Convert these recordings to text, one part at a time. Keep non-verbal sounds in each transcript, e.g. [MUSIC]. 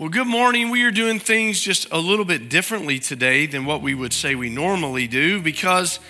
Well, good morning. We are doing things just a little bit differently today than what we would say we normally do because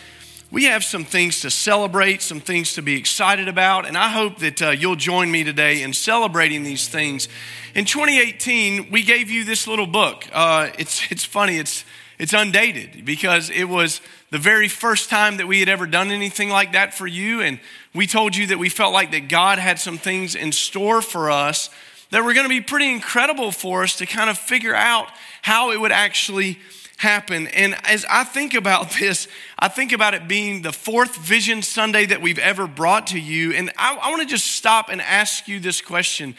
we have some things to celebrate, some things to be excited about, and I hope that uh, you'll join me today in celebrating these things. In 2018, we gave you this little book. Uh, it's, it's funny, it's, it's undated because it was the very first time that we had ever done anything like that for you, and we told you that we felt like that God had some things in store for us that were going to be pretty incredible for us to kind of figure out how it would actually happen. And as I think about [LAUGHS] this, I think about it being the fourth Vision Sunday that we've ever brought to you. And I, I want to just stop and ask you this question.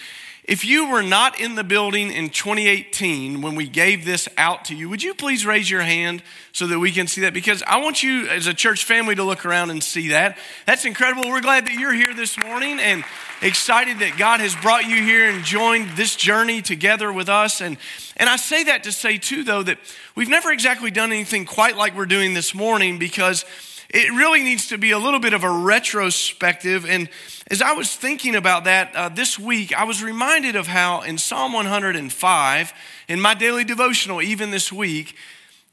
If you were not in the building in 2018 when we gave this out to you, would you please raise your hand so that we can see that? Because I want you as a church family to look around and see that. That's incredible. We're glad that you're here this morning and excited that God has brought you here and joined this journey together with us. And, and I say that to say, too, though, that we've never exactly done anything quite like we're doing this morning because it really needs to be a little bit of a retrospective. And as I was thinking about that uh, this week, I was reminded of how in Psalm 105, in my daily devotional, even this week,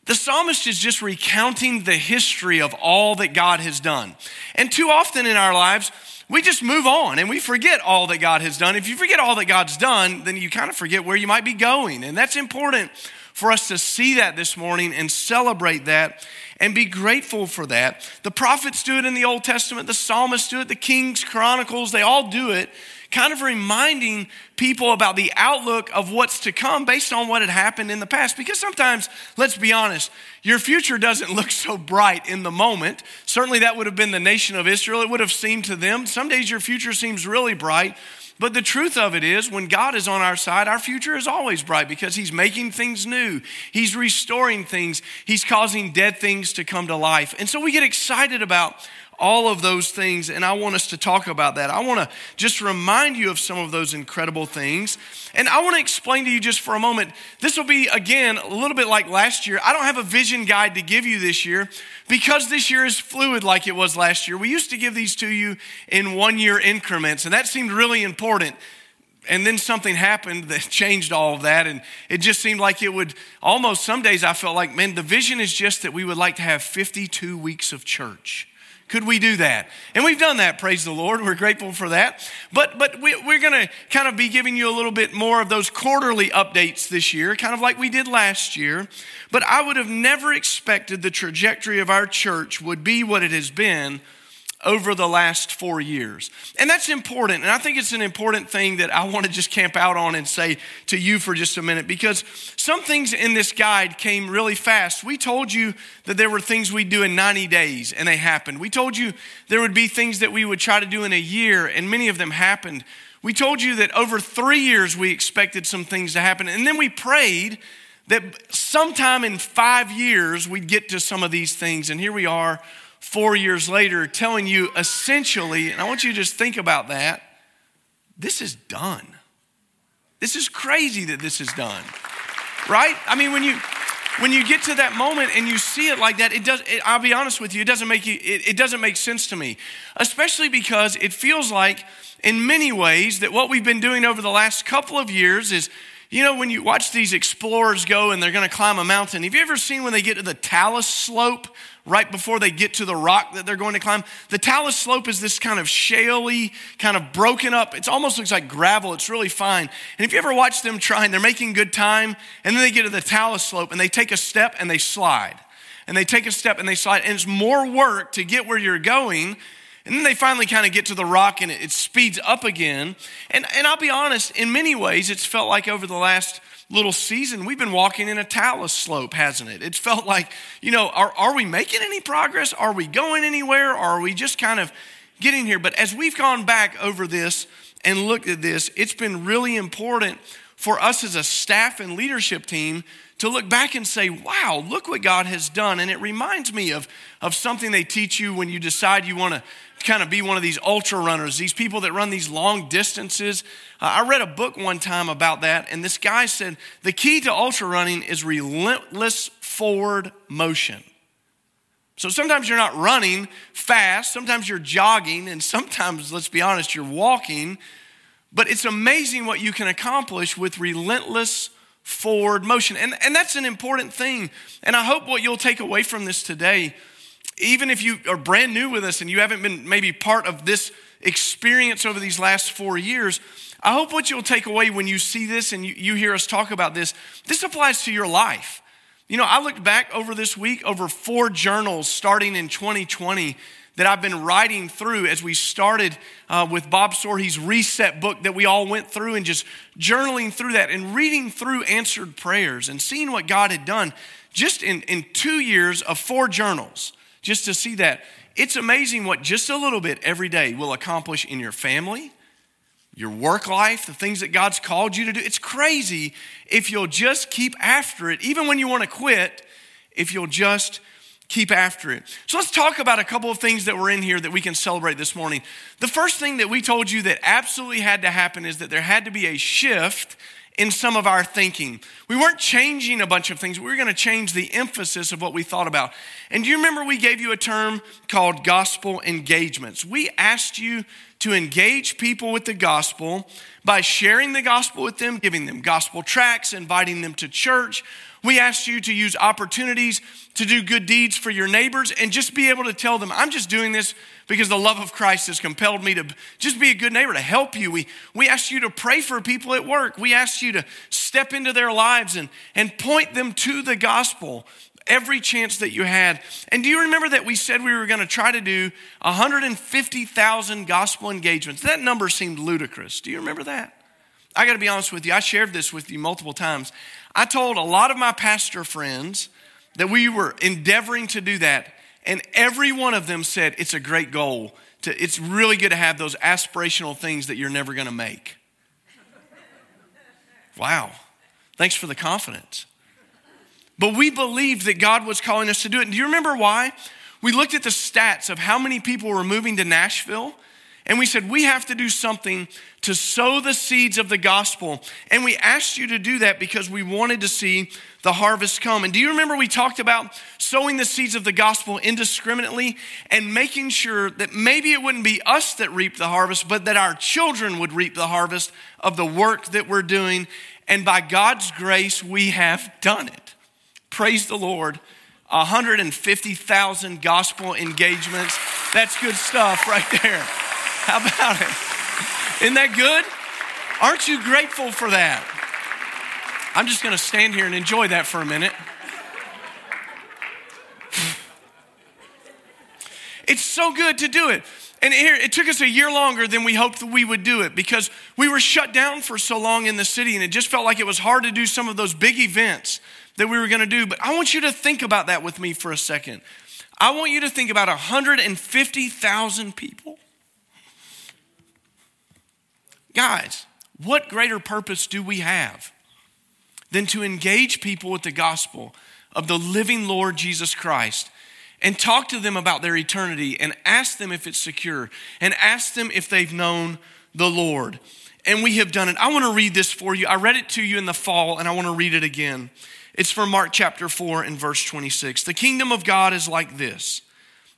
the psalmist is just recounting the history of all that God has done. And too often in our lives, we just move on and we forget all that God has done. If you forget all that God's done, then you kind of forget where you might be going. And that's important for us to see that this morning and celebrate that and be grateful for that. The prophets do it in the Old Testament, the psalmists do it, the Kings, Chronicles, they all do it, kind of reminding people about the outlook of what's to come based on what had happened in the past. Because sometimes, let's be honest, your future doesn't look so bright in the moment. Certainly, that would have been the nation of Israel. It would have seemed to them. Some days your future seems really bright. But the truth of it is, when God is on our side, our future is always bright because He's making things new. He's restoring things. He's causing dead things to come to life. And so we get excited about all of those things, and I want us to talk about that. I want to just remind you of some of those incredible things. And I want to explain to you just for a moment. This will be, again, a little bit like last year. I don't have a vision guide to give you this year because this year is fluid like it was last year. We used to give these to you in one year increments, and that seemed really important. And then something happened that [LAUGHS] changed all of that. And it just seemed like it would almost some days I felt like, man, the vision is just that we would like to have 52 weeks of church. Could we do that? And we've done that, praise the Lord. We're grateful for that. But, but we, we're going to kind of be giving you a little bit more of those quarterly updates this year, kind of like we did last year. But I would have never expected the trajectory of our church would be what it has been over the last four years. And that's important. And I think it's an important thing that I want to just camp out on and say to you for just a minute because some things in this guide came really fast. We told you that there were things we'd do in 90 days and they happened. We told you there would be things that we would try to do in a year and many of them happened. We told you that over three years we expected some things to happen. And then we prayed that sometime in five years we'd get to some of these things. And here we are four years later telling you essentially, and I want you to just think about that this is done. This is crazy that this is done. Right? I mean, when you when you get to that moment and you see it like that, it does. It, I'll be honest with you, it doesn't make you. It, it doesn't make sense to me, especially because it feels like, in many ways, that what we've been doing over the last couple of years is you know, when you watch these explorers go and they're going to climb a mountain, have you ever seen when they get to the talus slope right before they get to the rock that they're going to climb? The talus slope is this kind of shaly, kind of broken up. It almost looks like gravel. It's really fine. And if you ever watch them trying, they're making good time, and then they get to the talus slope and they take a step and they slide. And they take a step and they slide. And it's more work to get where you're going and then they finally kind of get to the rock and it, it speeds up again. And, and I'll be honest, in many ways, it's felt like over the last little season, we've been walking in a talus slope, hasn't it? It's felt like, you know, are, are we making any progress? Are we going anywhere? Or are we just kind of getting here? But as we've gone back over this and looked at this, it's been really important for us as a staff and leadership team to look back and say, wow, look what God has done. And it reminds me of, of something they teach you when you decide you want to kind of be one of these ultra runners, these people that run these long distances. Uh, I read a book one time about that, and this guy said the key to ultra running is relentless forward motion. So sometimes you're not running fast, sometimes you're jogging, and sometimes, let's be honest, you're walking. But it's amazing what you can accomplish with relentless forward motion. And, and that's an important thing. And I hope what you'll take away from this today, even if you are brand new with us and you haven't been maybe part of this experience over these last four years, I hope what you'll take away when you see this and you, you hear us talk about this, this applies to your life. You know, I looked back over this week over four journals starting in 2020 that I've been writing through as we started uh, with Bob Sorhe's reset book that we all went through and just journaling through that and reading through answered prayers and seeing what God had done just in, in two years of four journals, just to see that. It's amazing what just a little bit every day will accomplish in your family, your work life, the things that God's called you to do. It's crazy if you'll just keep after it, even when you want to quit, if you'll just keep after it. So let's talk about a couple of things that were in here that we can celebrate this morning. The first thing that we told you that absolutely had to happen is that there had to be a shift in some of our thinking. We weren't changing a bunch of things, we were going to change the emphasis of what we thought about. And do you remember we gave you a term called gospel engagements? We asked you to engage people with the gospel by sharing the gospel with them, giving them gospel tracts, inviting them to church. We asked you to use opportunities to do good deeds for your neighbors and just be able to tell them, I'm just doing this because the love of Christ has compelled me to just be a good neighbor, to help you. We, we asked you to pray for people at work. We asked you to step into their lives and, and point them to the gospel every chance that you had. And do you remember that we said we were going to try to do 150,000 gospel engagements? That number seemed ludicrous. Do you remember that? I got to be honest with you, I shared this with you multiple times. I told a lot of my pastor friends that we were endeavoring to do that, and every one of them said it's a great goal. To, it's really good to have those aspirational things that you're never going to make. Wow. Thanks for the confidence. But we believed that God was calling us to do it. And do you remember why? We looked at the stats of how many people were moving to Nashville, and we said, we have to do something to sow the seeds of the gospel. And we asked you to do that because we wanted to see the harvest come. And do you remember we talked about sowing the seeds of the gospel indiscriminately and making sure that maybe it wouldn't be us that reap the harvest, but that our children would reap the harvest of the work that we're doing. And by God's grace, we have done it. Praise the Lord. 150,000 gospel engagements. That's good stuff right there. How about it? Isn't that good? Aren't you grateful for that? I'm just going to stand here and enjoy that for a minute. It's so good to do it. And here, it took us a year longer than we hoped that we would do it because we were shut down for so long in the city and it just felt like it was hard to do some of those big events that we were going to do. But I want you to think about that with me for a second. I want you to think about 150,000 people. Guys, what greater purpose do we have than to engage people with the gospel of the living Lord Jesus Christ? and talk to them about their eternity and ask them if it's secure and ask them if they've known the Lord. And we have done it. I want to read this for you. I read it to you in the fall and I want to read it again. It's from Mark chapter 4 and verse 26. The kingdom of God is like this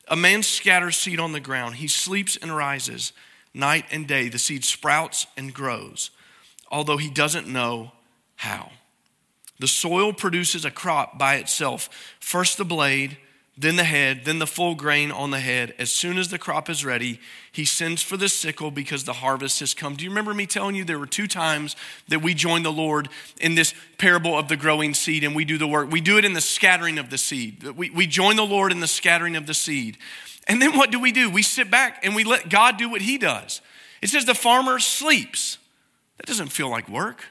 a man scatters seed on the ground, he sleeps and rises night and day. The seed sprouts and grows, although he doesn't know how. The soil produces a crop by itself first the blade then the head, then the full grain on the head. As soon as the crop is ready, he sends for the sickle because the harvest has come. Do you remember me telling you there were two times that we joined the Lord in this parable of the growing seed and we do the work? We do it in the scattering of the seed. We, we join the Lord in the scattering of the seed. And then what do we do? We sit back and we let God do what he does. It says the farmer sleeps. That doesn't feel like work.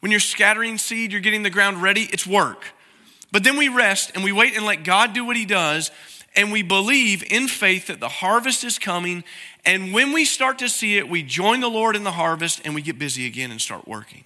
When you're scattering seed, you're getting the ground ready, it's work. But then we rest and we wait and let God do what He does. And we believe in faith that the harvest is coming. And when we start to see it, we join the Lord in the harvest and we get busy again and start working.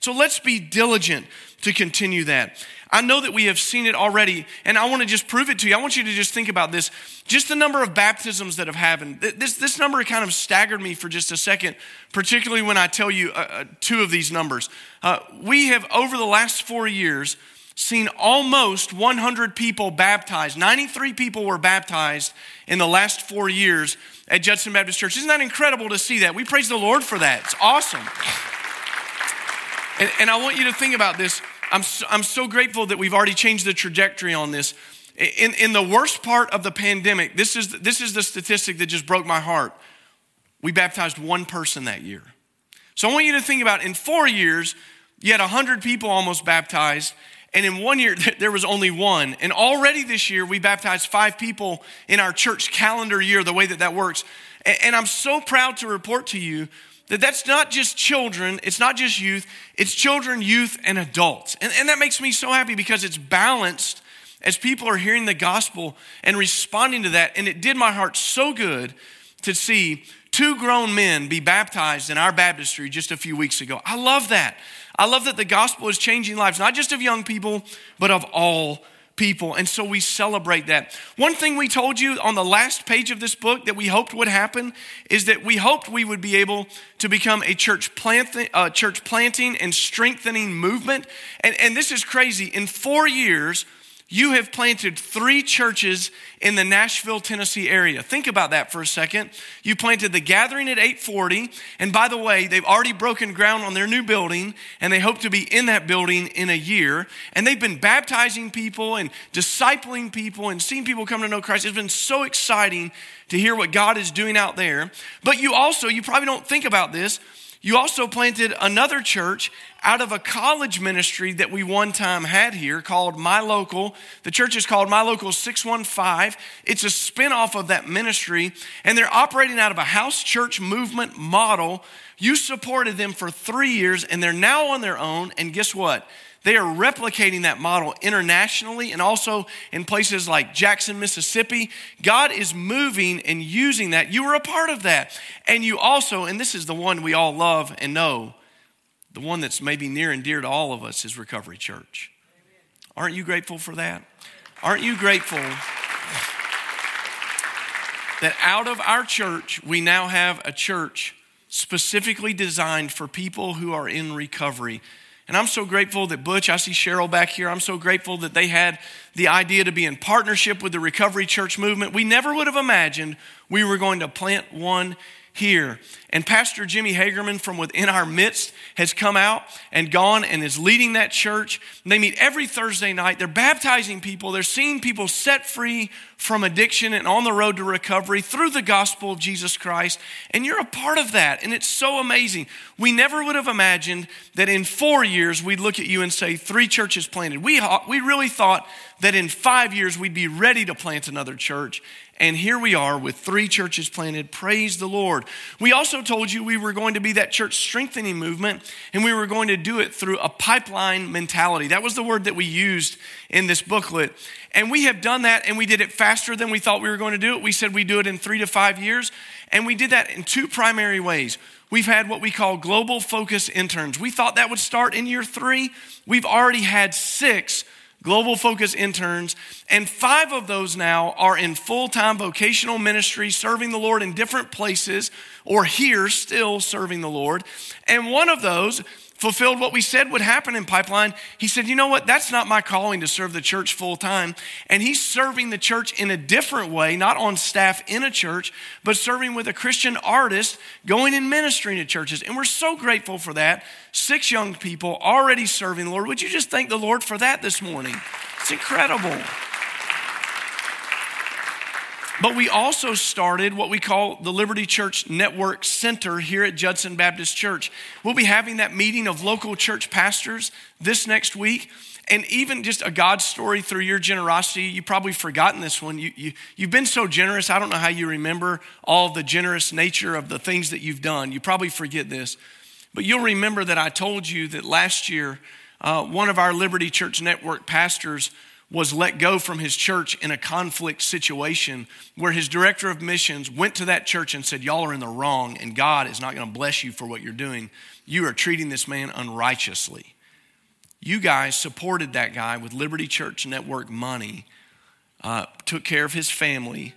So let's be diligent to continue that. I know that we have seen it already, and I want to just prove it to you. I want you to just think about this. Just the number of baptisms that have happened. This, this number kind of staggered me for just a second, particularly when I tell you uh, uh two of these numbers. Uh, we have, over the last four years, seen almost 100 people baptized. 93 people were baptized in the last four years at Judson Baptist Church. Isn't that incredible to see that? We praise the Lord for that. It's awesome. And, and I want you to think about this. I'm so, I'm so grateful that we've already changed the trajectory on this. In, in the worst part of the pandemic, this is, this is the statistic that just broke my heart. We baptized one person that year. So I want you to think about in four years, you had 100 people almost baptized, and in one year, [LAUGHS] there was only one. And already this year, we baptized five people in our church calendar year, the way that that works. And I'm so proud to report to you that that's not just children, it's not just youth, it's children, youth, and adults. And, and that makes me so happy because it's balanced as people are hearing the gospel and responding to that. And it did my heart so good to see two grown men be baptized in our baptistry just a few weeks ago. I love that. I love that the gospel is changing lives, not just of young people, but of all people. And so we celebrate that. One thing we told you on the last page of this book that we hoped would happen is that we hoped we would be able to become a church, plant, uh, church planting and strengthening movement. And, and this is crazy. In four years, you have planted three churches in the Nashville, Tennessee area. Think about that for a second. You planted the gathering at 840, and by the way, they've already broken ground on their new building, and they hope to be in that building in a year. And they've been baptizing people and discipling people and seeing people come to know Christ. It's been so exciting to hear what God is doing out there. But you also, you probably don't think about this, you also planted another church out of a college ministry that we one time had here called My Local. The church is called My Local 615. It's a spinoff of that ministry, and they're operating out of a house church movement model. You supported them for three years, and they're now on their own. And guess what? They are replicating that model internationally and also in places like Jackson, Mississippi. God is moving and using that. You were a part of that. And you also, and this is the one we all love and know, the one that's maybe near and dear to all of us is Recovery Church. Aren't you grateful for that? Aren't you grateful that out of our church, we now have a church specifically designed for people who are in recovery? And I'm so grateful that Butch, I see Cheryl back here. I'm so grateful that they had the idea to be in partnership with the Recovery Church movement. We never would have imagined we were going to plant one here. And Pastor Jimmy Hagerman from within our midst has come out and gone and is leading that church. They meet every Thursday night. They're baptizing people, they're seeing people set free from addiction and on the road to recovery through the gospel of Jesus Christ. And you're a part of that. And it's so amazing. We never would have imagined that in four years we'd look at you and say, three churches planted. We, we really thought that in five years we'd be ready to plant another church. And here we are with three churches planted. Praise the Lord. We also told you we were going to be that church strengthening movement, and we were going to do it through a pipeline mentality. That was the word that we used in this booklet. And we have done that, and we did it faster than we thought we were going to do it. We said we do it in three to five years, and we did that in two primary ways. We've had what we call global focus interns. We thought that would start in year three. We've already had six Global Focus interns, and five of those now are in full time vocational ministry, serving the Lord in different places, or here still serving the Lord. And one of those fulfilled what we said would happen in Pipeline. He said, You know what? That's not my calling to serve the church full time. And he's serving the church in a different way, not on staff in a church, but serving with a Christian artist, going and ministering to churches. And we're so grateful for that. Six young people already serving the Lord. Would you just thank the Lord for that this morning? It's incredible. But we also started what we call the Liberty Church Network Center here at Judson Baptist Church. We'll be having that meeting of local church pastors this next week. And even just a God story through your generosity, you've probably forgotten this one. You, you, you've been so generous. I don't know how you remember all the generous nature of the things that you've done. You probably forget this. But you'll remember that I told you that last year, uh, one of our Liberty Church Network pastors was let go from his church in a conflict situation where his director of missions went to that church and said, Y'all are in the wrong, and God is not going to bless you for what you're doing. You are treating this man unrighteously. You guys supported that guy with Liberty Church Network money, uh, took care of his family,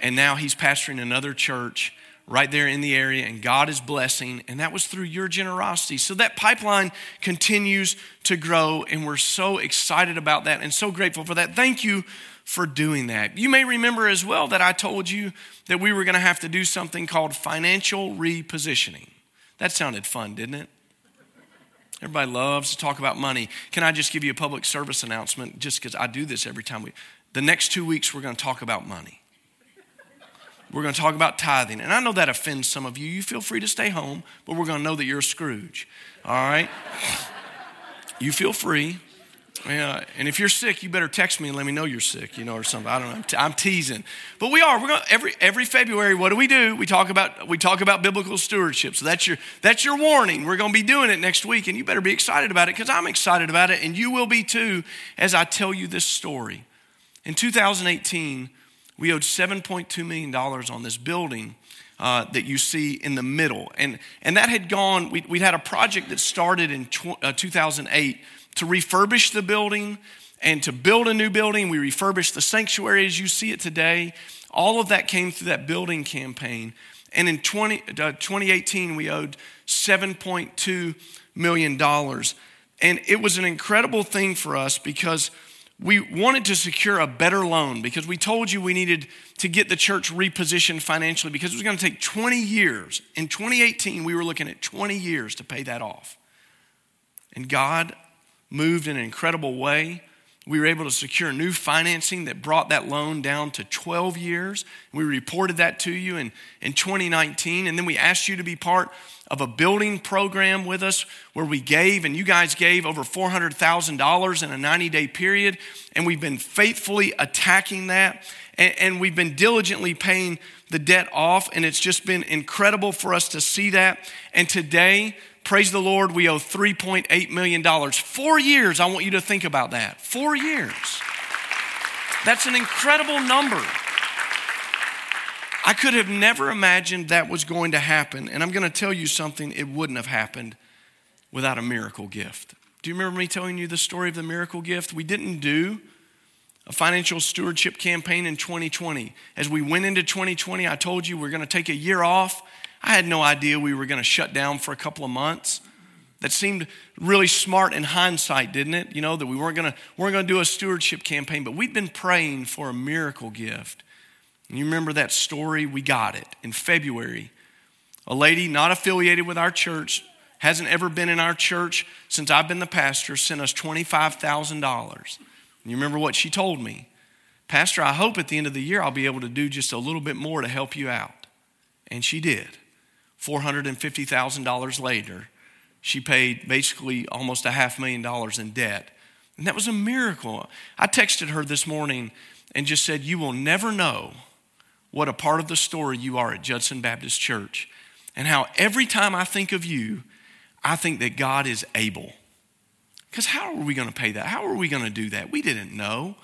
and now he's pastoring another church right there in the area, and God is blessing, and that was through your generosity. So that pipeline continues to grow, and we're so excited about that and so grateful for that. Thank you for doing that. You may remember as well that I told you that we were going to have to do something called financial repositioning. That sounded fun, didn't it? Everybody loves to talk about money. Can I just give you a public service announcement just because I do this every time we. The next two weeks, we're going to talk about money. We're going to talk about tithing. And I know that offends some of you. You feel free to stay home, but we're going to know that you're a Scrooge. All right? you feel free. Yeah, and if you're sick, you better text me and let me know you're sick, you know, or something. I don't know. I'm, t- I'm teasing, but we are. We're going every every February. What do we do? We talk about we talk about biblical stewardship. So that's your that's your warning. We're going to be doing it next week, and you better be excited about it because I'm excited about it, and you will be too as I tell you this story. In 2018, we owed 7.2 million dollars on this building. Uh, that you see in the middle. And, and that had gone, we, would had a project that started in tw- uh, 2008 to refurbish the building and to build a new building. We refurbished the sanctuary as you see it today. All of that came through that building campaign. And in 20, uh, 2018, we owed $7.2 million. And it was an incredible thing for us because we wanted to secure a better loan because we told you we needed to get the church repositioned financially because it was going to take 20 years. In 2018, we were looking at 20 years to pay that off. And God moved in an incredible way. We were able to secure new financing that brought that loan down to 12 years. We reported that to you in, in 2019. And then we asked you to be part of a building program with us where we gave, and you guys gave over $400,000 in a 90 day period. And we've been faithfully attacking that. And, and we've been diligently paying the debt off. And it's just been incredible for us to see that. And today, Praise the Lord, we owe $3.8 million. Four years, I want you to think about that. Four years. That's an incredible number. I could have never imagined that was going to happen. And I'm going to tell you something, it wouldn't have happened without a miracle gift. Do you remember me telling you the story of the miracle gift? We didn't do a financial stewardship campaign in 2020. As we went into 2020, I told you we're going to take a year off I had no idea we were going to shut down for a couple of months. That seemed really smart in hindsight, didn't it? You know, that we weren't going to, weren't going to do a stewardship campaign, but we'd been praying for a miracle gift. And you remember that story? We got it in February. A lady not affiliated with our church, hasn't ever been in our church since I've been the pastor, sent us $25,000. You remember what she told me? Pastor, I hope at the end of the year I'll be able to do just a little bit more to help you out. And she did. $450,000 later, she paid basically almost a half million dollars in debt. And that was a miracle. I texted her this morning and just said, You will never know what a part of the story you are at Judson Baptist Church, and how every time I think of you, I think that God is able. Because how are we going to pay that? How are we going to do that? We didn't know.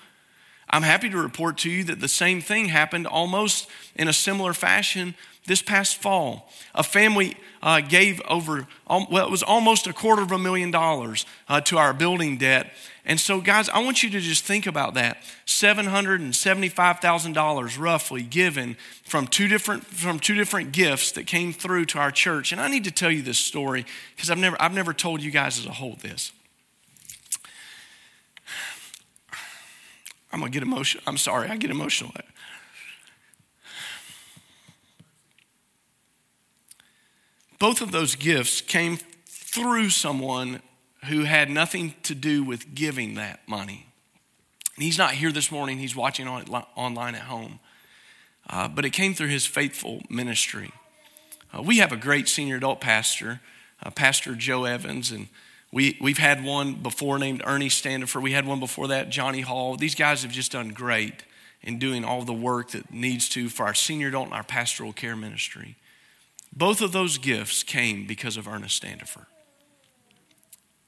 I'm happy to report to you that the same thing happened almost in a similar fashion this past fall. A family uh, gave over, well, it was almost a quarter of a million dollars uh, to our building debt. And so, guys, I want you to just think about that $775,000 roughly given from two, different, from two different gifts that came through to our church. And I need to tell you this story because I've never, I've never told you guys as a whole this. I'm gonna get emotional. I'm sorry, I get emotional. Both of those gifts came through someone who had nothing to do with giving that money. And he's not here this morning, he's watching on, online at home. Uh, but it came through his faithful ministry. Uh, we have a great senior adult pastor, uh, Pastor Joe Evans, and we, we've had one before named Ernie Standifer. We had one before that, Johnny Hall. These guys have just done great in doing all the work that needs to for our senior adult and our pastoral care ministry. Both of those gifts came because of Ernest Standifer.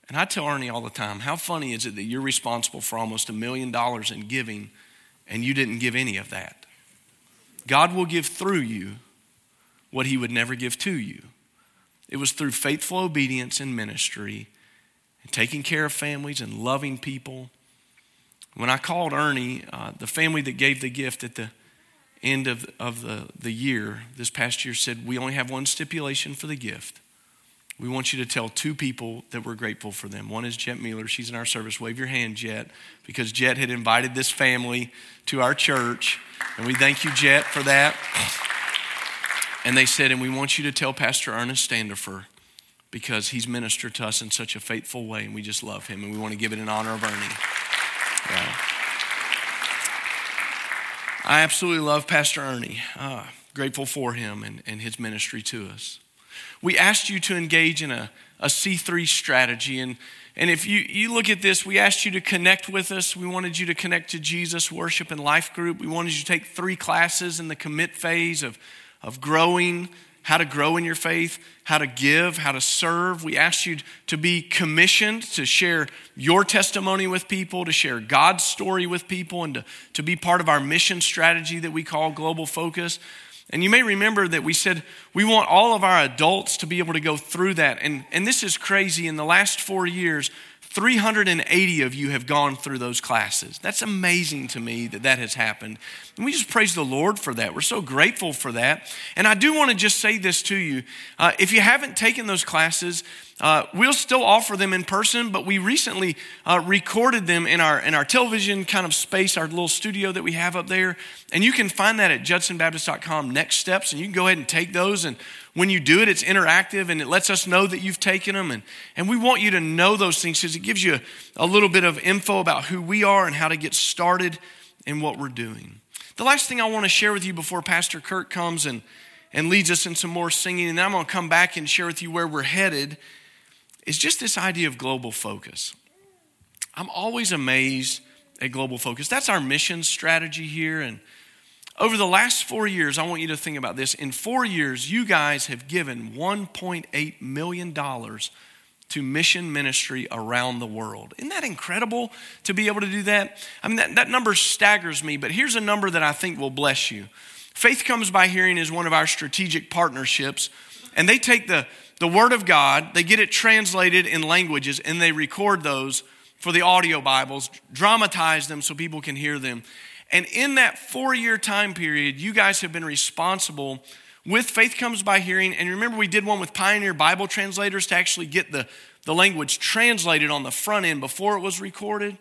And I tell Ernie all the time, how funny is it that you're responsible for almost a million dollars in giving and you didn't give any of that? God will give through you what he would never give to you. It was through faithful obedience and ministry and taking care of families and loving people. When I called Ernie, uh, the family that gave the gift at the end of, of the, the year, this past year, said, We only have one stipulation for the gift. We want you to tell two people that we're grateful for them. One is Jet Mueller. She's in our service. Wave your hand, Jet, because Jet had invited this family to our church. And we thank you, Jet, for that. And they said, And we want you to tell Pastor Ernest Standifer because he's ministered to us in such a faithful way, and we just love him, and we want to give it in honor of Ernie. Yeah. I absolutely love Pastor Ernie. Uh, grateful for him and, and his ministry to us. We asked you to engage in a, a C3 strategy, and and if you, you look at this, we asked you to connect with us. We wanted you to connect to Jesus Worship and Life Group. We wanted you to take three classes in the commit phase of, of growing, how to grow in your faith, how to give, how to serve. We asked you to be commissioned to share your testimony with people, to share God's story with people, and to, to be part of our mission strategy that we call Global Focus. And you may remember that we said we want all of our adults to be able to go through that. And, and this is crazy. In the last four years, 380 of you have gone through those classes. That's amazing to me that that has happened. And we just praise the Lord for that. We're so grateful for that. And I do want to just say this to you. Uh, if you haven't taken those classes, uh, we'll still offer them in person, but we recently uh, recorded them in our in our television kind of space, our little studio that we have up there. And you can find that at judsonbaptist.com. Next steps, and you can go ahead and take those. And when you do it, it's interactive and it lets us know that you've taken them. And and we want you to know those things because it gives you a, a little bit of info about who we are and how to get started in what we're doing. The last thing I want to share with you before Pastor Kirk comes and and leads us in some more singing, and then I'm going to come back and share with you where we're headed is just this idea of global focus. I'm always amazed at global focus. That's our mission strategy here. And over the last four years, I want you to think about this. In four years, you guys have given $1.8 million to mission ministry around the world. Isn't that incredible to be able to do that? I mean, that, that number staggers me, but here's a number that I think will bless you. Faith Comes by Hearing is one of our strategic partnerships, and they take the the Word of God, they get it translated in languages, and they record those for the audio Bibles, dramatize them so people can hear them. And in that four year time period, you guys have been responsible with Faith Comes by Hearing. And remember, we did one with Pioneer Bible translators to actually get the, the language translated on the front end before it was recorded.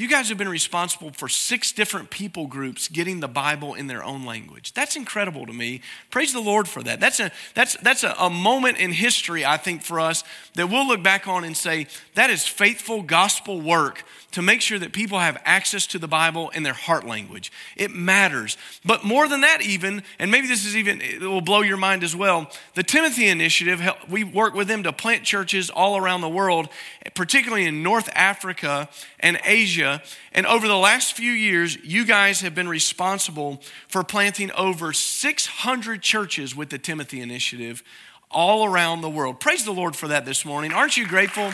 You guys have been responsible for six different people groups getting the Bible in their own language. That's incredible to me. Praise the Lord for that. That's a, that's, that's a, a moment in history, I think, for us that we'll look back on and say, that is faithful gospel work to make sure that people have access to the Bible in their heart language. It matters. But more than that, even, and maybe this is even, it will blow your mind as well, the Timothy Initiative, we work with them to plant churches all around the world, particularly in North Africa and Asia. And over the last few years, you guys have been responsible for planting over 600 churches with the Timothy Initiative all around the world. Praise the Lord for that this morning. Aren't you grateful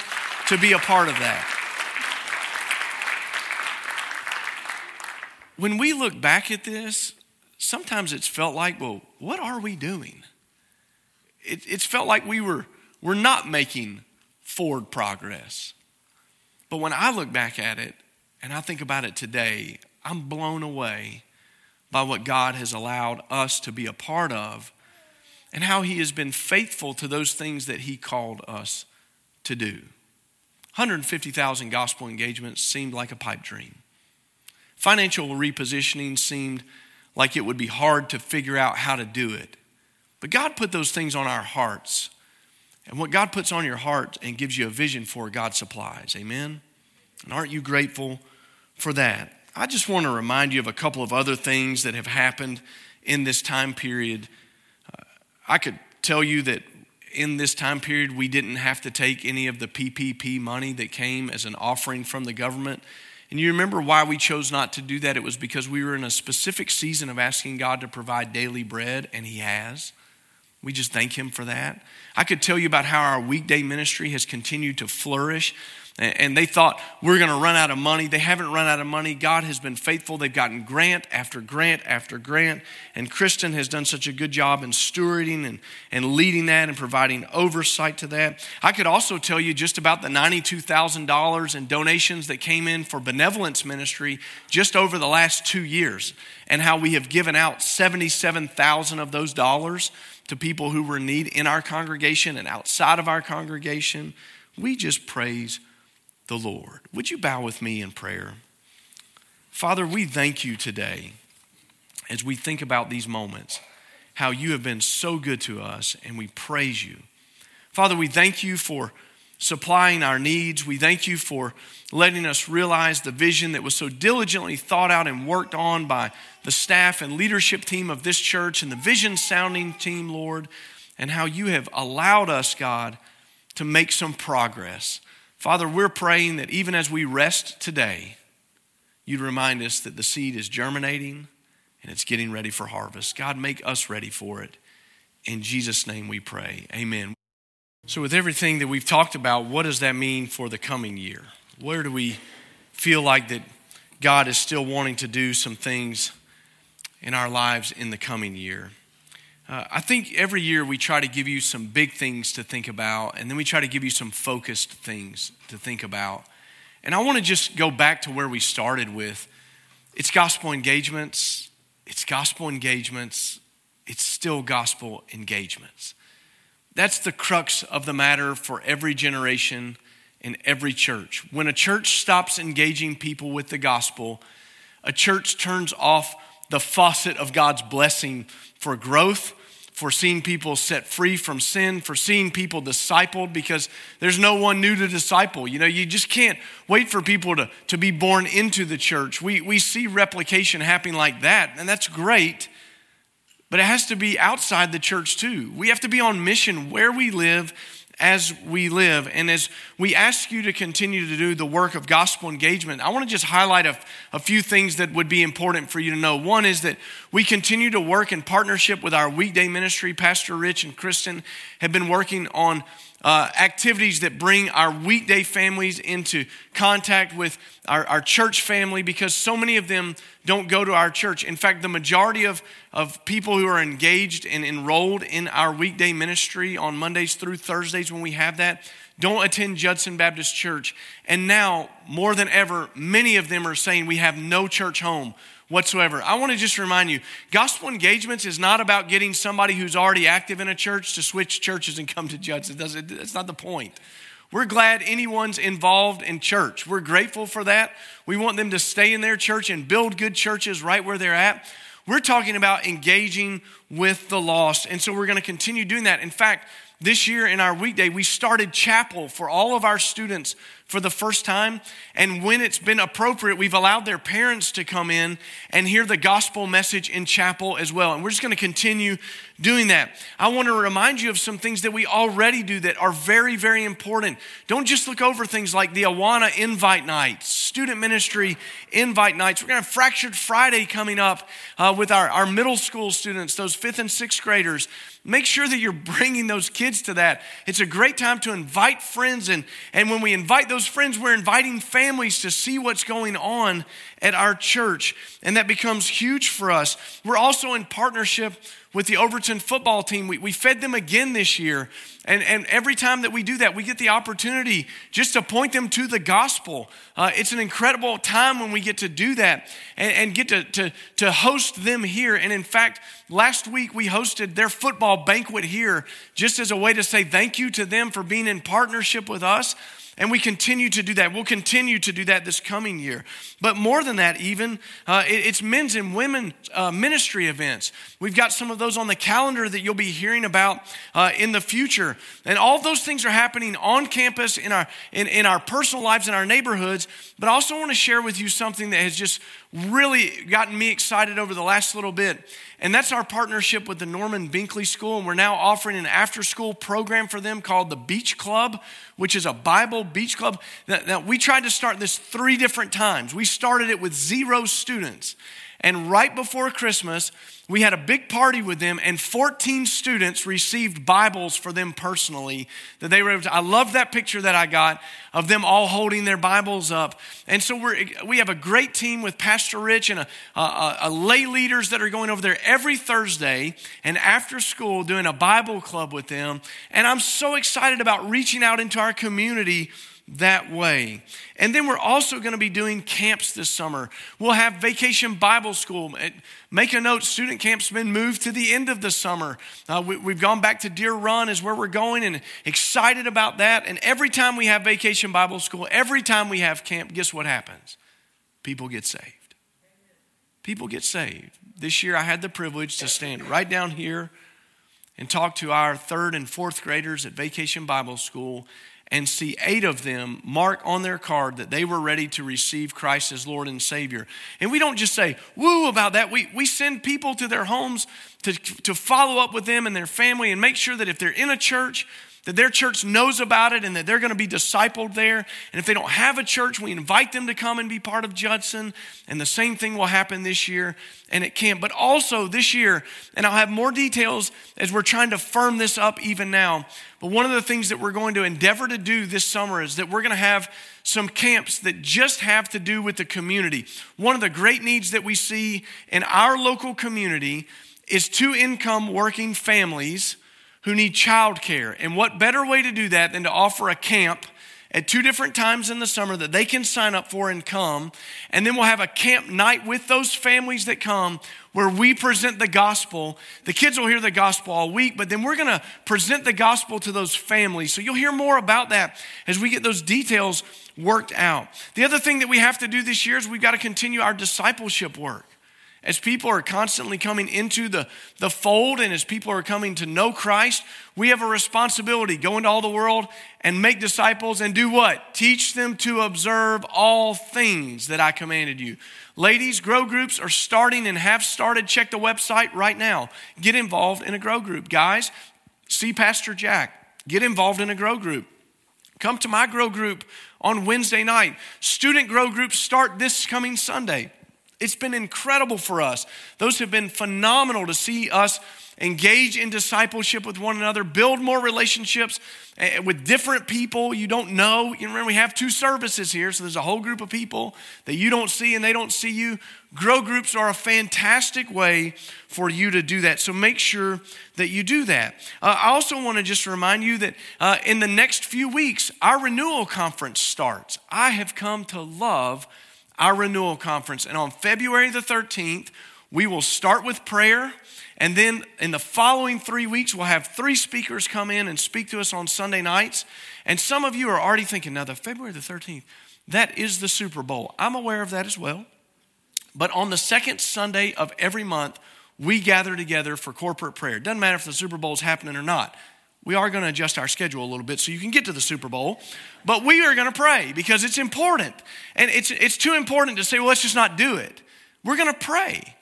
to be a part of that? when we look back at this, sometimes it's felt like, well, what are we doing? It, it's felt like we were, we're not making forward progress. But when I look back at it and I think about it today, I'm blown away by what God has allowed us to be a part of and how He has been faithful to those things that He called us to do. 150,000 gospel engagements seemed like a pipe dream. Financial repositioning seemed like it would be hard to figure out how to do it. But God put those things on our hearts. And what God puts on your heart and gives you a vision for, God supplies. Amen? And aren't you grateful for that? I just want to remind you of a couple of other things that have happened in this time period. Uh, I could tell you that in this time period, we didn't have to take any of the PPP money that came as an offering from the government. And you remember why we chose not to do that? It was because we were in a specific season of asking God to provide daily bread, and He has. We just thank Him for that. I could tell you about how our weekday ministry has continued to flourish and they thought we're going to run out of money. They haven't run out of money. God has been faithful. They've gotten grant after grant after grant. And Kristen has done such a good job in stewarding and, and leading that and providing oversight to that. I could also tell you just about the $92,000 in donations that came in for benevolence ministry just over the last two years and how we have given out 77,000 of those dollars to people who were in need in our congregation and outside of our congregation. We just praise the Lord. Would you bow with me in prayer? Father, we thank you today as we think about these moments, how you have been so good to us, and we praise you Father, we thank you for supplying our needs. We thank you for letting us realize the vision that was so diligently thought out and worked on by the staff and leadership team of this church and the vision sounding team, Lord, and how you have allowed us, God, to make some progress. Father, we're praying that even as we rest today, you'd remind us that the seed is germinating and it's getting ready for harvest. God, make us ready for it. In Jesus' name we pray. Amen. So, with everything that we've talked about, what does that mean for the coming year? Where do we feel like that God is still wanting to do some things in our lives in the coming year? Uh, I think every year we try to give you some big things to think about, and then we try to give you some focused things to think about. And I want to just go back to where we started with it's gospel engagements, it's gospel engagements, it's still gospel engagements. That's the crux of the matter for every generation in every church. When a church stops engaging people with the gospel, a church turns off the faucet of God's blessing for growth, for seeing people set free from sin, for seeing people discipled, because there's no one new to disciple. You know, you just can't wait for people to, to be born into the church. We, we see replication happening like that, and that's great. But it has to be outside the church too. We have to be on mission where we live as we live. And as we ask you to continue to do the work of gospel engagement, I want to just highlight a, a, few things that would be important for you to know. One is that we continue to work in partnership with our weekday ministry. Pastor Rich and Kristen have been working on uh, activities that bring our weekday families into contact with our, our church family because so many of them don't go to our church. In fact, the majority of, of people who are engaged and enrolled in our weekday ministry on Mondays through Thursdays when we have that don't attend Judson Baptist Church. And now, more than ever, many of them are saying we have no church home whatsoever. I want to just remind you gospel engagements is not about getting somebody who's already active in a church to switch churches and come to Judson. That's not the point. We're glad anyone's involved in church. We're grateful for that. We want them to stay in their church and build good churches right where they're at. We're talking about engaging with the lost. And so we're going to continue doing that. In fact, this year in our weekday, we started chapel for all of our students for the first time. And when it's been appropriate, we've allowed their parents to come in and hear the gospel message in chapel as well. And we're just going to continue doing that. I want to remind you of some things that we already do that are very, very important. Don't just look over things like the Awana invite nights, student ministry invite nights. We're going to have Fractured Friday coming up uh, with our, our middle school students, those fifth and sixth graders. Make sure that you're bringing those kids to that. It's a great time to invite friends. And, and when we invite those friends, we're inviting families to see what's going on at our church. And that becomes huge for us. We're also in partnership with the Overton football team. We, we fed them again this year. And, and every time that we do that, we get the opportunity just to point them to the gospel. Uh, it's an incredible time when we get to do that and, and get to, to, to host them here. And in fact, last week we hosted their football banquet here just as a way to say thank you to them for being in partnership with us. And we continue to do that. We'll continue to do that this coming year. But more than that, even, uh, it, it's men's and women uh, ministry events. We've got some of those on the calendar that you'll be hearing about uh, in the future. And all those things are happening on campus, in our, in, in our personal lives, in our neighborhoods. But I also want to share with you something that has just really gotten me excited over the last little bit. And that's our partnership with the Norman Binkley School. And we're now offering an after school program for them called the Beach Club, which is a Bible beach club. Now, we tried to start this three different times. We started it with zero students. And right before Christmas, we had a big party with them, and 14 students received Bibles for them personally. That they were able to, I love that picture that I got of them all holding their Bibles up. And so we're, we have a great team with Pastor Rich and a, a, a lay leaders that are going over there every Thursday and after school doing a Bible club with them. And I'm so excited about reaching out into our community that way. And then we're also going to be doing camps this summer. We'll have vacation Bible school. Make a note, student camp's been moved to the end of the summer. Uh, we, have gone back to Deer Run, is where we're going, and excited about that. And every time we have vacation Bible school, every time we have camp, guess what happens? People get saved. People get saved. This year I had the privilege to stand right down here and talk to our third and fourth graders at Vacation Bible School and see eight of them mark on their card that they were ready to receive Christ as Lord and Savior. And we don't just say, woo, about that. We, we send people to their homes to, to follow up with them and their family and make sure that if they're in a church, that their church knows about it and that they're going to be discipled there. And if they don't have a church, we invite them to come and be part of Judson. And the same thing will happen this year and it can't. But also this year, and I'll have more details as we're trying to firm this up even now. But one of the things that we're going to endeavor to do this summer is that we're going to have some camps that just have to do with the community. One of the great needs that we see in our local community is two income working families who need childcare. And what better way to do that than to offer a camp at two different times in the summer that they can sign up for and come. And then we'll have a camp night with those families that come where we present the gospel. The kids will hear the gospel all week, but then we're going to present the gospel to those families. So you'll hear more about that as we get those details worked out. The other thing that we have to do this year is we've got to continue our discipleship work as people are constantly coming into the, the fold and as people are coming to know Christ, we have a responsibility go into all the world and make disciples and do what? Teach them to observe all things that I commanded you. Ladies, grow groups are starting and have started. Check the website right now. Get involved in a grow group. Guys, see Pastor Jack. Get involved in a grow group. Come to my grow group on Wednesday night. Student grow groups start this coming Sunday. It's been incredible for us. Those have been phenomenal to see us engage in discipleship with one another, build more relationships eh, with different people you don't know. You remember, we have two services here, so there's a whole group of people that you don't see and they don't see you. Grow groups are a fantastic way for you to do that. So make sure that you do that. Uh, I also want to just remind you that uh, in the next few weeks, our renewal conference starts. I have come to love our renewal conference. And on February the 13th, we will start with prayer. And then in the following three weeks, we'll have three speakers come in and speak to us on Sunday nights. And some of you are already thinking, now, the February the 13th, that is the Super Bowl. I'm aware of that as well. But on the second Sunday of every month, we gather together for corporate prayer. Doesn't matter if the Super Bowl is happening or not. We are going to adjust our schedule a little bit so you can get to the Super Bowl, but we are going to pray because it's important. And it's, it's too important to say, well, let's just not do it. We're going to pray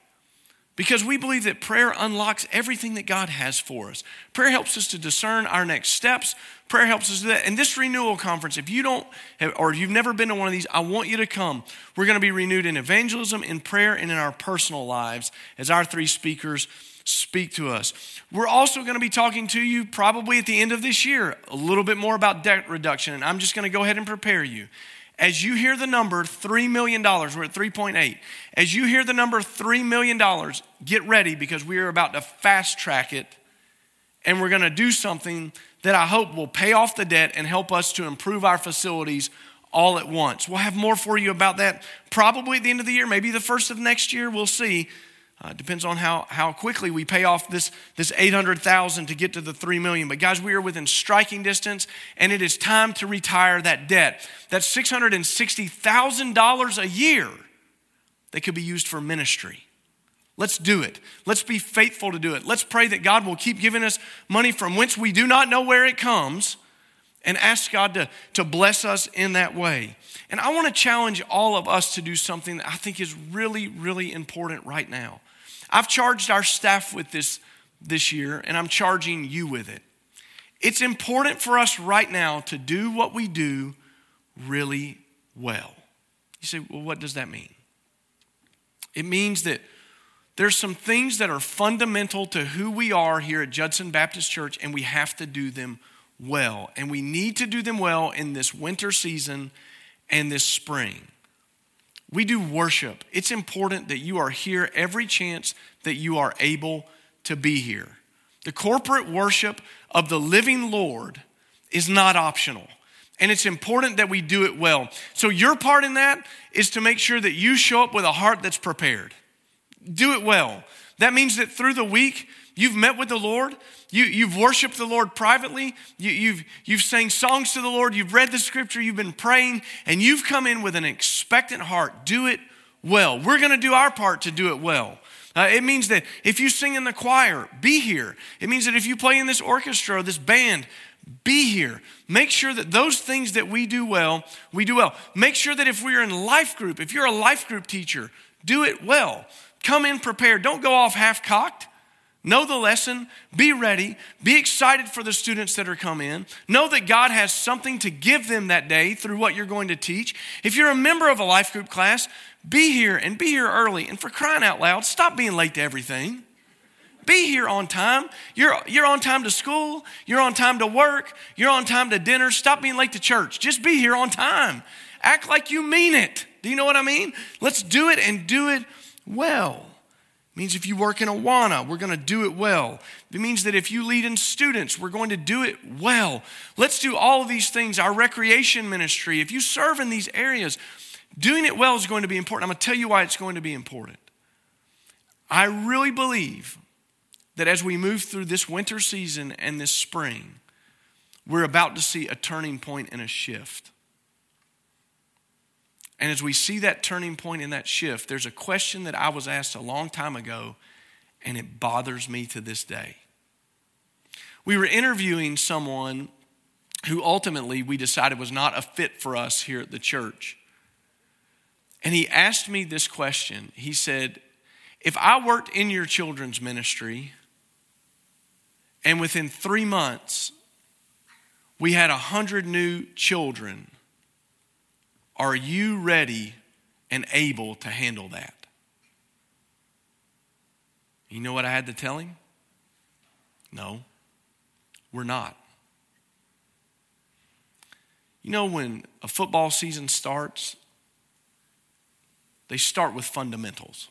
because we believe that prayer unlocks everything that God has for us. Prayer helps us to discern our next steps. Prayer helps us do that. And this renewal conference, if you don't, have, or if you've never been to one of these, I want you to come. We're going to be renewed in evangelism, in prayer, and in our personal lives as our three speakers speak to us. We're also going to be talking to you probably at the end of this year a little bit more about debt reduction. And I'm just going to go ahead and prepare you. As you hear the number $3 million, we're at 3.8. As you hear the number $3 million, get ready because we are about to fast track it and we're going to do something that I hope will pay off the debt and help us to improve our facilities all at once. We'll have more for you about that probably at the end of the year, maybe the first of next year. We'll see. Uh, depends on how, how quickly we pay off this, this 800,000 to get to the 3 million. But guys, we are within striking distance and it is time to retire that debt. That's $660,000 a year that could be used for ministry. Let's do it. Let's be faithful to do it. Let's pray that God will keep giving us money from whence we do not know where it comes and ask God to, to bless us in that way. And I want to challenge all of us to do something that I think is really, really important right now. I've charged our staff with this this year, and I'm charging you with it. It's important for us right now to do what we do really well. You say, well, what does that mean? It means that there's some things that are fundamental to who we are here at Judson Baptist Church, and we have to do them well. And we need to do them well in this winter season and this spring. We do worship. It's important that you are here every chance that you are able to be here. The corporate worship of the living Lord is not optional. And it's important that we do it well. So, your part in that is to make sure that you show up with a heart that's prepared. Do it well. That means that through the week, you've met with the Lord, you, you've worshiped the Lord privately. You, you've, you've sang songs to the Lord. You've read the scripture. You've been praying, and you've come in with an expectant heart. Do it well. We're going to do our part to do it well. Uh, it means that if you sing in the choir, be here. It means that if you play in this orchestra or this band, be here. Make sure that those things that we do well, we do well. Make sure that if we're in life group, if you're a life group teacher, do it well. Come in prepared. Don't go off half cocked. Know the lesson, be ready, be excited for the students that are come in. Know that God has something to give them that day through what you're going to teach. If you're a member of a life group class, be here and be here early. And for crying out loud, stop being late to everything. Be here on time. You're, you're on time to school. You're on time to work. You're on time to dinner. Stop being late to church. Just be here on time. Act like you mean it. Do you know what I mean? Let's do it and do it well. It means if you work in Awana, we're going to do it well. It means that if you lead in students, we're going to do it well. Let's do all of these things. Our recreation ministry, if you serve in these areas, doing it well is going to be important. I'm going to tell you why it's going to be important. I really believe that as we move through this winter season and this spring, we're about to see a turning point and a shift. And as we see that turning point and that shift, there's a question that I was asked a long time ago, and it bothers me to this day. We were interviewing someone who ultimately we decided was not a fit for us here at the church. And he asked me this question. He said, If I worked in your children's ministry, and within three months, we had a hundred new children. Are you ready and able to handle that? You know what I had to tell him? No, we're not. You know, when a football season starts, they start with fundamentals.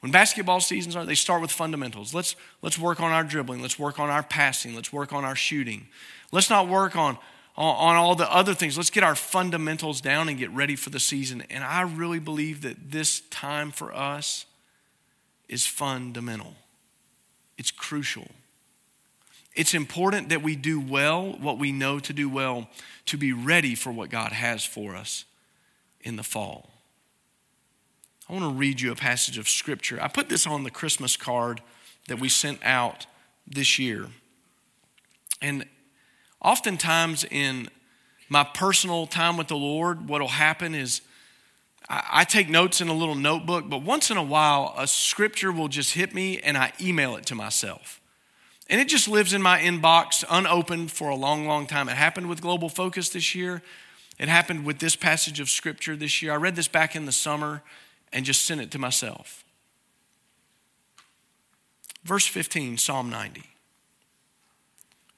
When basketball seasons are, they start with fundamentals. Let's, let's work on our dribbling. Let's work on our passing. Let's work on our shooting. Let's not work on, on all the other things. Let's get our fundamentals down and get ready for the season. And I really believe that this time for us is fundamental, it's crucial. It's important that we do well what we know to do well to be ready for what God has for us in the fall. I want to read you a passage of scripture. I put this on the Christmas card that we sent out this year. And oftentimes in my personal time with the Lord, what will happen is I, take notes in a little notebook, but once in a while, a scripture will just hit me and I email it to myself. And it just lives in my inbox unopened for a long, long time. It happened with Global Focus this year. It happened with this passage of scripture this year. I read this back in the summer and just sent it to myself. Verse 15, Psalm 90.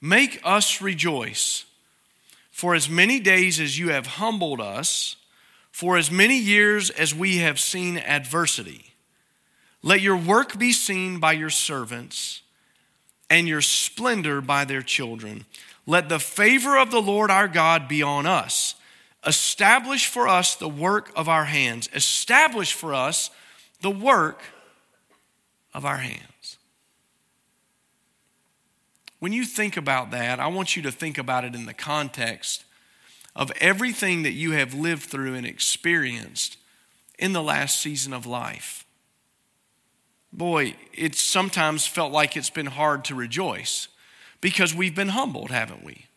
Make us rejoice for as many days as you have humbled us, for as many years as we have seen adversity. Let your work be seen by your servants and your splendor by their children. Let the favor of the Lord our God be on us Establish for us the work of our hands. Establish for us the work of our hands. When you think about that, I want you to think about it in the context of everything that you have lived through and experienced in the last season of life. Boy, it's sometimes felt like it's been hard to rejoice because we've been humbled, haven't we?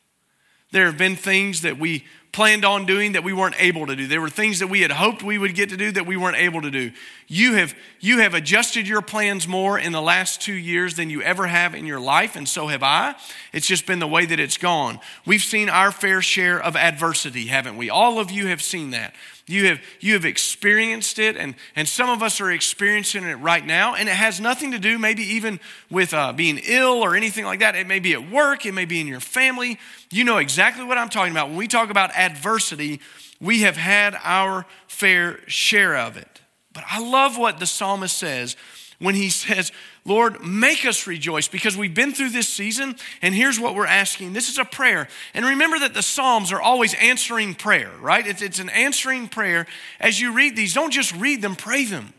There have been things that we planned on doing that we weren't able to do. There were things that we had hoped we would get to do that we weren't able to do. You have, you have adjusted your plans more in the last two years than you ever have in your life, and so have I. It's just been the way that it's gone. We've seen our fair share of adversity, haven't we? All of you have seen that. You have, you have experienced it, and, and some of us are experiencing it right now. And it has nothing to do, maybe even with uh, being ill or anything like that. It may be at work, it may be in your family. You know exactly what I'm talking about. When we talk about adversity, we have had our fair share of it. But I love what the psalmist says when he [LAUGHS] says, Lord, make us rejoice because we've been through this season, and here's what we're asking. This is a prayer. And remember that the Psalms are always answering prayer, right? It's, it's an answering prayer. As you read these, don't just read them, pray them.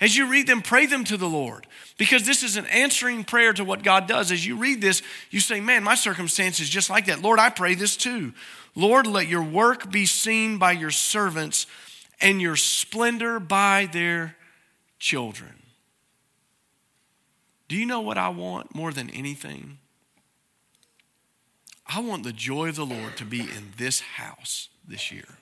As you read them, pray them to the Lord because this is an answering prayer to what God does. As you read this, you say, Man, my circumstance is just like that. Lord, I pray this too. Lord, let your work be seen by your servants and your splendor by their children. Do you know what I want more than anything? I want the joy of the Lord to be in this house this year.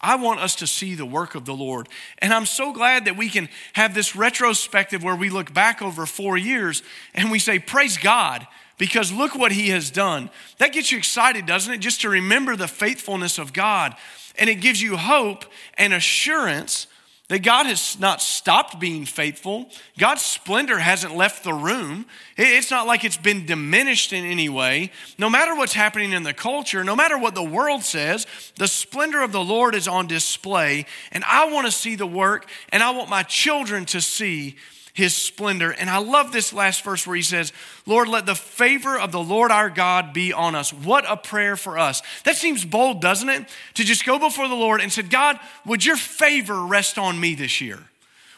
I want us to see the work of the Lord. And I'm so glad that we can have this retrospective where we look back over four years and we say, Praise God, because look what He has done. That gets you excited, doesn't it? Just to remember the faithfulness of God. And it gives you hope and assurance that God has not stopped being faithful. God's splendor hasn't left the room. It's not like it's been diminished in any way. No matter what's happening in the culture, no matter what the world says, the splendor of the Lord is on display. And I want to see the work, and I want my children to see his splendor. And I love this last verse where he says, Lord, let the favor of the Lord our God be on us. What a prayer for us. That seems bold, doesn't it? To just go before the Lord and say, God, would your favor rest on me this year?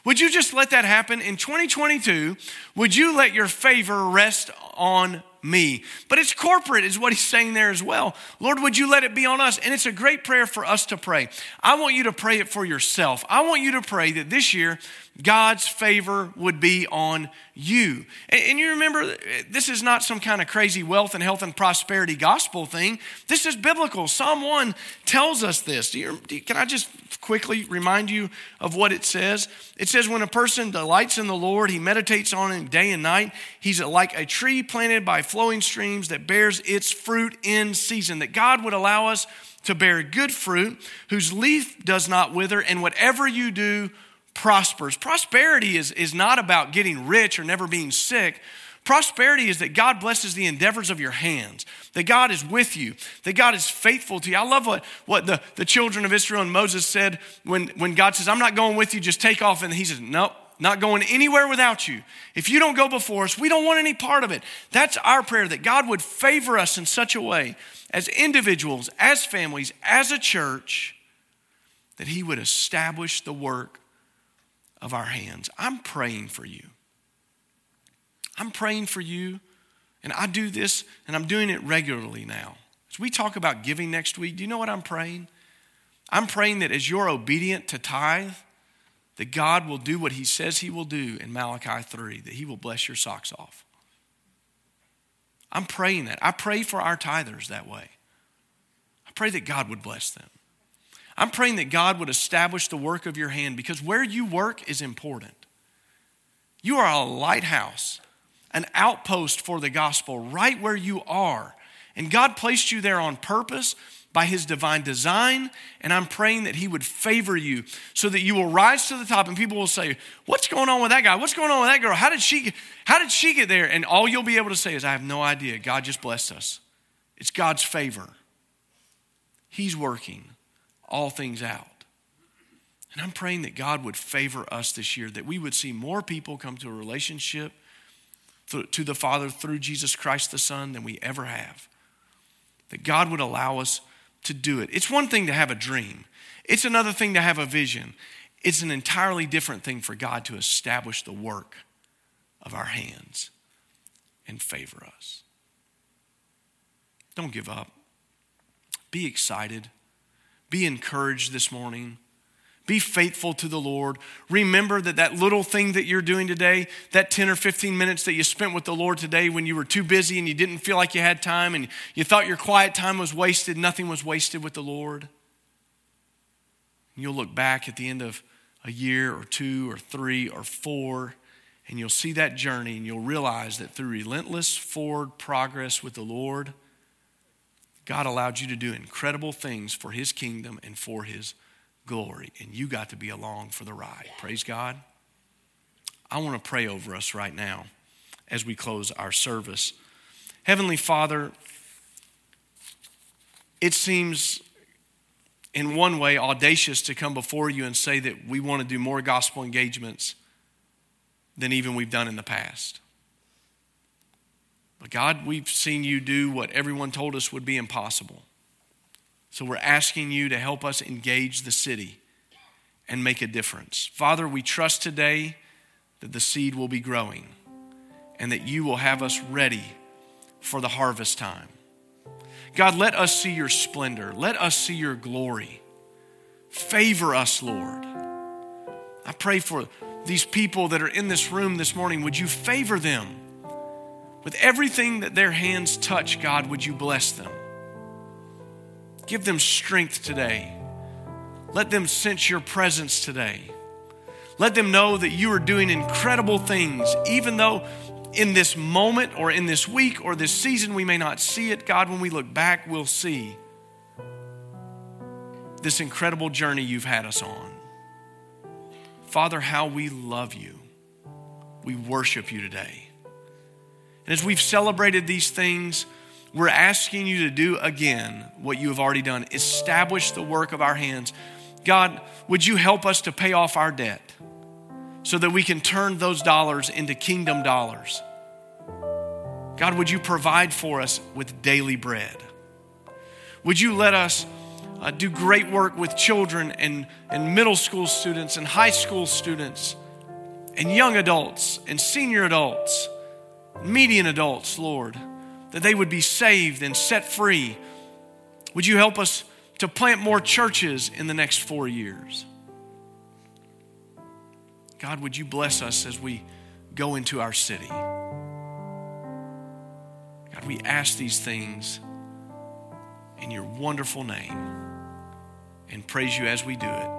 Would you just let that happen in 2022? Would you let your favor rest on me. But it's corporate, is what he's saying there as well. Lord, would you let it be on us? And it's a great prayer for us to pray. I want you to pray it for yourself. I want you to pray that this year, God's favor would be on you. And, you remember, this is not some kind of crazy wealth and health and prosperity gospel thing. This is biblical. Psalm 1 tells us this. You, can I just quickly remind you of what it says? It says, When a person delights in the Lord, he meditates on him day and night. He's like a tree planted by flowing streams that bears its fruit in season. That God would allow us to bear good fruit, whose leaf does not wither, and whatever you do prospers. Prosperity is, is not about getting rich or never being sick. Prosperity is that God blesses the endeavors of your hands, that God is with you, that God is faithful to you. I love what, what the, the children of Israel and Moses said when, when God says, I'm not going with you, just take off. And he says, Nope, not going anywhere without you. If you don't go before us, we don't want any part of it. That's our prayer that God would favor us in such a way as individuals, as families, as a church, that He would establish the work of our hands. I'm praying for you. I'm praying for you, and I do this, and I'm doing it regularly now. As we talk about giving next week, do you know what I'm praying? I'm praying that as you're obedient to tithe, that God will do what He says He will do in Malachi 3, that He will bless your socks off. I'm praying that. I pray for our tithers that way. I pray that God would bless them. I'm praying that God would establish the work of your hand because where you work is important. You are a lighthouse, an outpost for the gospel right where you are. And God placed you there on purpose by his divine design. And I'm praying that he would favor you so that you will rise to the top and people will say, What's going on with that guy? What's going on with that girl? How did she, how did she get there? And all you'll be able to say is, I have no idea. God just blessed us. It's God's favor. He's working all things out. And I'm praying that God would favor us this year, that we would see more people come to a relationship to the Father through Jesus Christ the Son than we ever have. That God would allow us to do it. It's one thing to have a dream, it's another thing to have a vision. It's an entirely different thing for God to establish the work of our hands and favor us. Don't give up. Be excited. Be encouraged this morning. Be faithful to the Lord. Remember that that little thing that you're doing today, that 10 or 15 minutes that you spent with the Lord today when you were too busy and you didn't feel like you had time and you thought your quiet time was wasted, nothing was wasted with the Lord. You'll look back at the end of a year or two or three or four, and you'll see that journey and you'll realize that through relentless forward progress with the Lord, God allowed you to do incredible things for His kingdom and for His glory, and you got to be along for the ride. Praise God. I want to pray over us right now as we close our service. Heavenly Father, it seems in one way audacious to come before you and say that we want to do more gospel engagements than even we've done in the past. But God, we've seen you do what everyone told us would be impossible. So we're asking you to help us engage the city and make a difference. Father, we trust today that the seed will be growing and that you will have us ready for the harvest time. God, let us see your splendor. Let us see your glory. Favor us, Lord. I pray for these people that are in this room this morning, would you favor them? With everything that their hands touch, God, would you bless them? Give them strength today. Let them sense your presence today. Let them know that you are doing incredible things, even though in this moment or in this week or this season we may not see it. God, when we look back, we'll see this incredible journey you've had us on. Father, how we love you. We worship you today. And as we've celebrated these things, we're asking you to do again what you have already done establish the work of our hands. God, would you help us to pay off our debt so that we can turn those dollars into kingdom dollars? God, would you provide for us with daily bread? Would you let us uh, do great work with children and, and middle school students and high school students and young adults and senior adults, median adults, Lord? that they would be saved and set free. Would you help us to plant more churches in the next four years? God, would you bless us as we go into our city? God, we ask these things in your wonderful name and praise you as we do it.